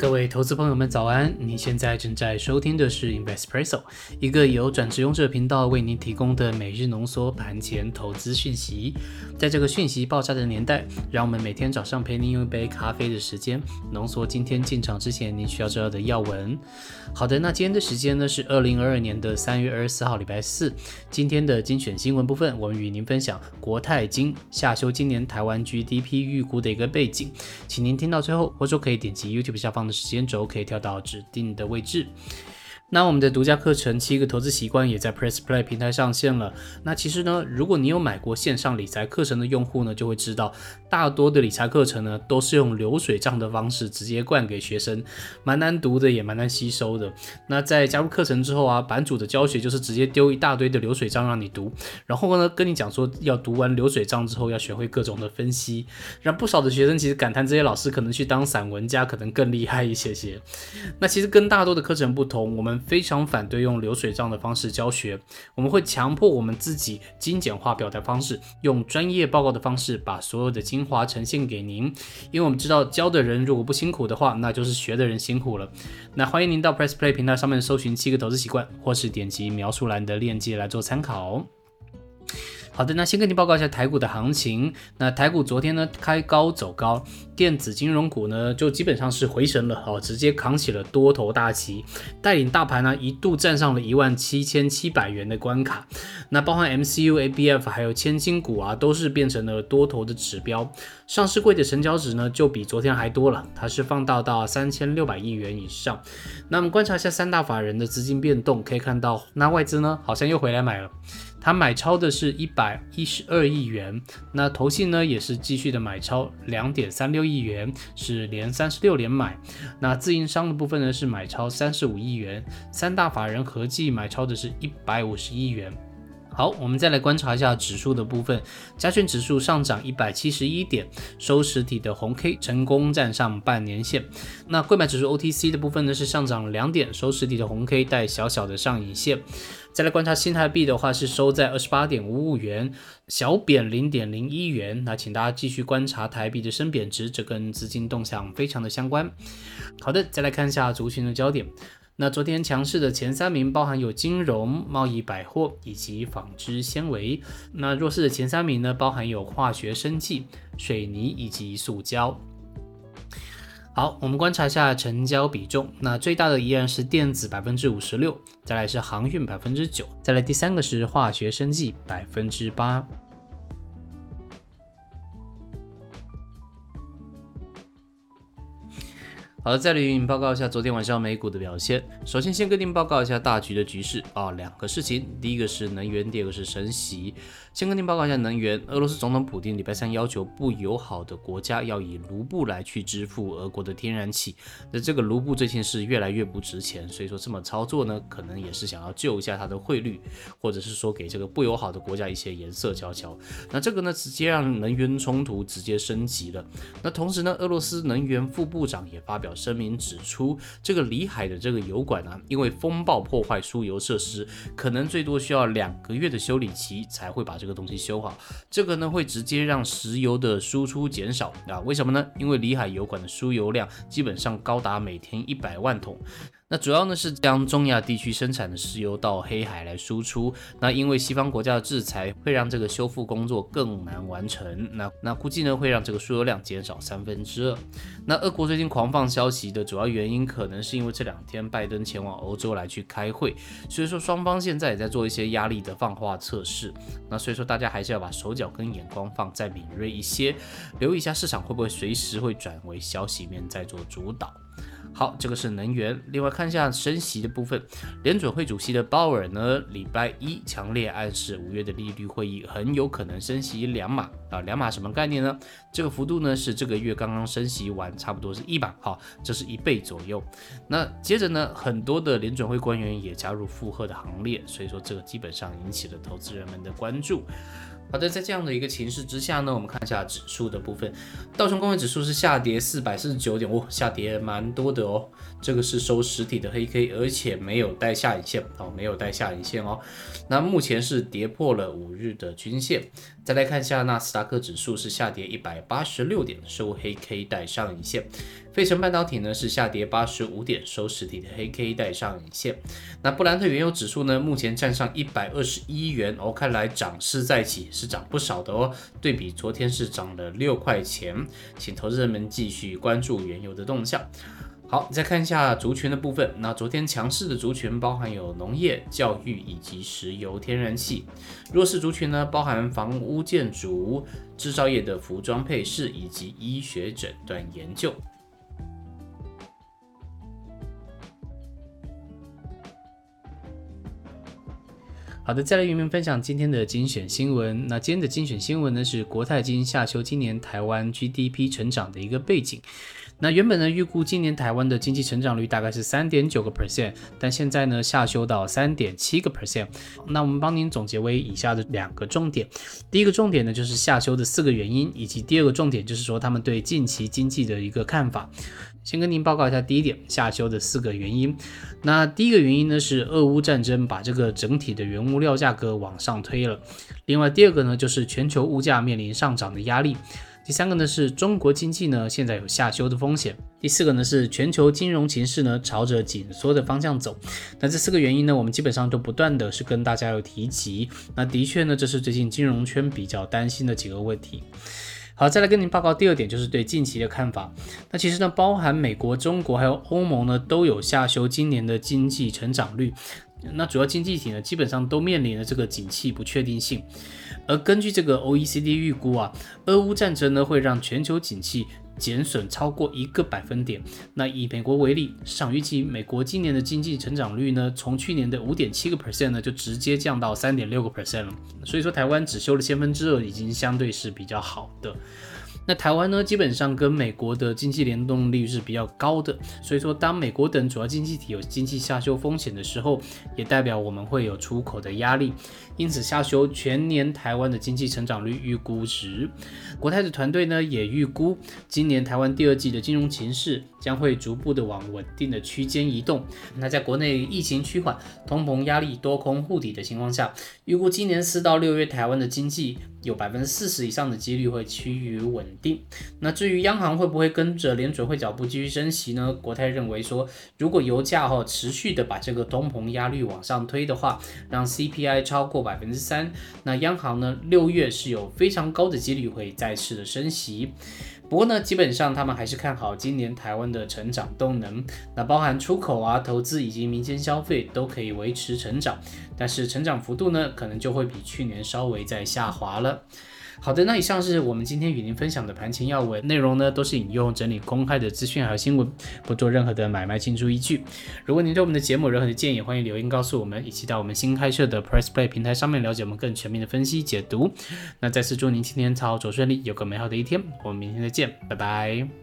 各位投资朋友们，早安！你现在正在收听的是 Investpresso，一个由转职勇者频道为您提供的每日浓缩盘前投资讯息。在这个讯息爆炸的年代，让我们每天早上陪您用一杯咖啡的时间，浓缩今天进场之前您需要知道的要闻。好的，那今天的时间呢是二零二二年的三月二十四号，礼拜四。今天的精选新闻部分，我们与您分享国泰金下修今年台湾 GDP 预估的一个背景，请您听到最后，或者可以点击 YouTube 下方时间轴，可以跳到指定的位置。那我们的独家课程《七个投资习惯》也在 Press Play 平台上线了。那其实呢，如果你有买过线上理财课程的用户呢，就会知道，大多的理财课程呢，都是用流水账的方式直接灌给学生，蛮难读的，也蛮难吸收的。那在加入课程之后啊，版主的教学就是直接丢一大堆的流水账让你读，然后呢，跟你讲说要读完流水账之后要学会各种的分析，让不少的学生其实感叹这些老师可能去当散文家可能更厉害一些些。那其实跟大多的课程不同，我们非常反对用流水账的方式教学，我们会强迫我们自己精简化表达方式，用专业报告的方式把所有的精华呈现给您。因为我们知道教的人如果不辛苦的话，那就是学的人辛苦了。那欢迎您到 Press Play 平台上面搜寻七个投资习惯，或是点击描述栏的链接来做参考。好的，那先跟你报告一下台股的行情。那台股昨天呢开高走高，电子金融股呢就基本上是回神了哦，直接扛起了多头大旗，带领大盘呢一度站上了一万七千七百元的关卡。那包含 MCU、ABF 还有千金股啊，都是变成了多头的指标。上市柜的成交值呢就比昨天还多了，它是放大到三千六百亿元以上。那我们观察一下三大法人的资金变动，可以看到那外资呢好像又回来买了。他买超的是一百一十二亿元，那投信呢也是继续的买超两点三六亿元，是连三十六连买。那自营商的部分呢是买超三十五亿元，三大法人合计买超的是一百五十亿元。好，我们再来观察一下指数的部分，加权指数上涨一百七十一点，收实体的红 K 成功站上半年线。那贵买指数 OTC 的部分呢是上涨两点，收实体的红 K 带小小的上影线。再来观察新台币的话，是收在二十八点五五元，小贬零点零一元。那请大家继续观察台币的升贬值，这跟资金动向非常的相关。好的，再来看一下族群的焦点。那昨天强势的前三名包含有金融、贸易、百货以及纺织纤维。那弱势的前三名呢，包含有化学、生技、水泥以及塑胶。好，我们观察一下成交比重。那最大的依然是电子百分之五十六，再来是航运百分之九，再来第三个是化学生计百分之八。好的，再来与您报告一下昨天晚上美股的表现。首先，先跟您报告一下大局的局势啊，两个事情，第一个是能源，第二个是升息。先跟您报告一下能源。俄罗斯总统普京礼拜三要求不友好的国家要以卢布来去支付俄国的天然气。那这个卢布最近是越来越不值钱，所以说这么操作呢，可能也是想要救一下它的汇率，或者是说给这个不友好的国家一些颜色瞧瞧。那这个呢，直接让能源冲突直接升级了。那同时呢，俄罗斯能源副部长也发表声明指出，这个里海的这个油管呢，因为风暴破坏输油设施，可能最多需要两个月的修理期才会把。这个东西修好，这个呢会直接让石油的输出减少啊？为什么呢？因为里海油管的输油量基本上高达每天一百万桶。那主要呢是将中亚地区生产的石油到黑海来输出。那因为西方国家的制裁，会让这个修复工作更难完成。那那估计呢会让这个输油量减少三分之二。那俄国最近狂放消息的主要原因，可能是因为这两天拜登前往欧洲来去开会，所以说双方现在也在做一些压力的放话测试。那所以说大家还是要把手脚跟眼光放再敏锐一些，留意一下市场会不会随时会转为消息面在做主导。好，这个是能源。另外看一下升息的部分，联准会主席的鲍尔呢，礼拜一强烈暗示五月的利率会议很有可能升息两码啊，两码什么概念呢？这个幅度呢是这个月刚刚升息完，差不多是一码，好，这是一倍左右。那接着呢，很多的联准会官员也加入附和的行列，所以说这个基本上引起了投资人们的关注。好的，在这样的一个情势之下呢，我们看一下指数的部分，道琼工业指数是下跌四百四十九点，哦，下跌蛮多的哦。这个是收实体的黑 K，而且没有带下影线哦，没有带下影线哦。那目前是跌破了五日的均线。再来看一下纳斯达克指数是下跌一百八十六点，收黑 K 带上影线。费城半导体呢是下跌八十五点，收实体的黑 K 带上影线。那布兰特原油指数呢目前站上一百二十一元哦，看来涨势再起，是涨不少的哦。对比昨天是涨了六块钱，请投资人们继续关注原油的动向。好，再看一下族群的部分。那昨天强势的族群包含有农业、教育以及石油、天然气；弱势族群呢，包含房屋建筑、制造业的服装配饰以及医学诊断研究。好的，再来与你们分享今天的精选新闻。那今天的精选新闻呢，是国泰金下修今年台湾 GDP 成长的一个背景。那原本呢，预估今年台湾的经济成长率大概是三点九个 percent，但现在呢下修到三点七个 percent。那我们帮您总结为以下的两个重点。第一个重点呢，就是下修的四个原因，以及第二个重点就是说他们对近期经济的一个看法。先跟您报告一下第一点，下修的四个原因。那第一个原因呢是俄乌战争把这个整体的原物料价格往上推了。另外第二个呢就是全球物价面临上涨的压力。第三个呢是中国经济呢现在有下修的风险。第四个呢是全球金融形势呢朝着紧缩的方向走。那这四个原因呢，我们基本上都不断的是跟大家有提及。那的确呢，这是最近金融圈比较担心的几个问题。好，再来跟您报告第二点，就是对近期的看法。那其实呢，包含美国、中国还有欧盟呢，都有下修今年的经济成长率。那主要经济体呢，基本上都面临了这个景气不确定性。而根据这个 OECD 预估啊，俄乌战争呢会让全球景气减损超过一个百分点。那以美国为例，市场预计美国今年的经济成长率呢，从去年的五点七个 percent 呢，就直接降到三点六个 percent 了。所以说，台湾只修了千分之二，已经相对是比较好的。那台湾呢，基本上跟美国的经济联动率是比较高的，所以说当美国等主要经济体有经济下修风险的时候，也代表我们会有出口的压力，因此下修全年台湾的经济成长率预估值。国泰的团队呢也预估，今年台湾第二季的金融情势将会逐步的往稳定的区间移动。那在国内疫情趋缓、通膨压力多空互抵的情况下，预估今年四到六月台湾的经济有百分之四十以上的几率会趋于稳。定。那至于央行会不会跟着联准会脚步继续升息呢？国泰认为说，如果油价哈持续的把这个通膨压力往上推的话，让 CPI 超过百分之三，那央行呢六月是有非常高的几率会再次的升息。不过呢，基本上他们还是看好今年台湾的成长动能，那包含出口啊、投资以及民间消费都可以维持成长，但是成长幅度呢，可能就会比去年稍微在下滑了。好的，那以上是我们今天与您分享的盘前要闻内容呢，都是引用整理公开的资讯还有新闻，不做任何的买卖进出依据。如果您对我们的节目有任何的建议，欢迎留言告诉我们，以及到我们新开设的 Press Play 平台上面了解我们更全面的分析解读。那再次祝您今天操作顺利，有个美好的一天，我们明天再见，拜拜。